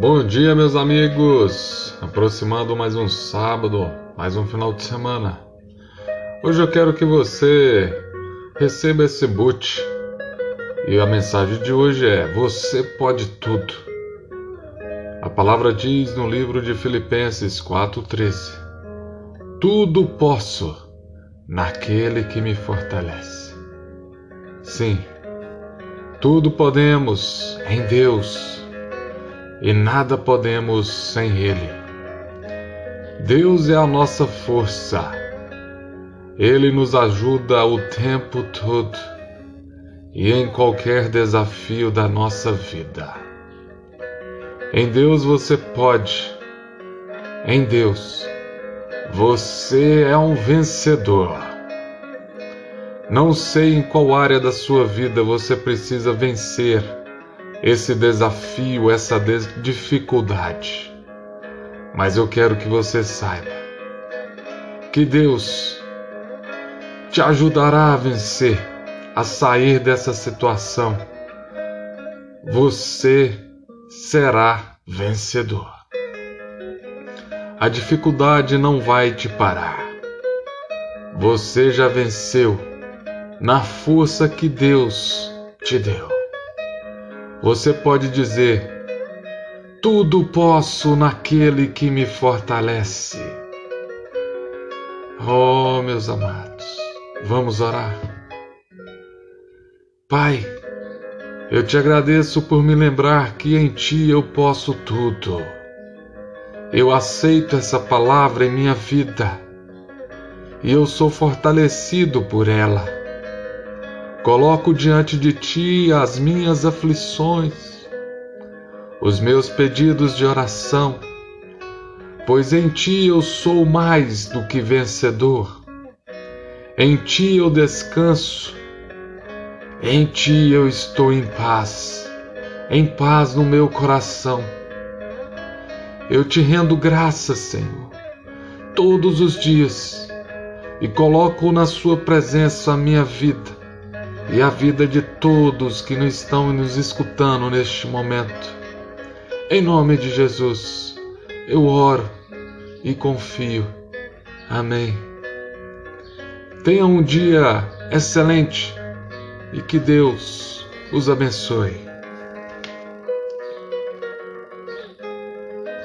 Bom dia, meus amigos! Aproximando mais um sábado, mais um final de semana. Hoje eu quero que você receba esse boot. E a mensagem de hoje é: Você pode tudo. A palavra diz no livro de Filipenses 4,13: Tudo posso naquele que me fortalece. Sim, tudo podemos em Deus e nada podemos sem Ele. Deus é a nossa força. Ele nos ajuda o tempo todo e em qualquer desafio da nossa vida. Em Deus você pode. Em Deus você é um vencedor. Não sei em qual área da sua vida você precisa vencer esse desafio, essa dificuldade. Mas eu quero que você saiba que Deus te ajudará a vencer, a sair dessa situação. Você será vencedor. A dificuldade não vai te parar. Você já venceu na força que Deus te deu. Você pode dizer: Tudo posso naquele que me fortalece. Oh, meus amados, vamos orar. Pai, eu te agradeço por me lembrar que em Ti eu posso tudo. Eu aceito essa palavra em minha vida e eu sou fortalecido por ela. Coloco diante de ti as minhas aflições, os meus pedidos de oração, pois em ti eu sou mais do que vencedor. Em ti eu descanso, em ti eu estou em paz, em paz no meu coração. Eu te rendo graças, Senhor, todos os dias e coloco na Sua presença a minha vida e a vida de todos que nos estão nos escutando neste momento. Em nome de Jesus, eu oro e confio. Amém. Tenha um dia excelente e que Deus os abençoe.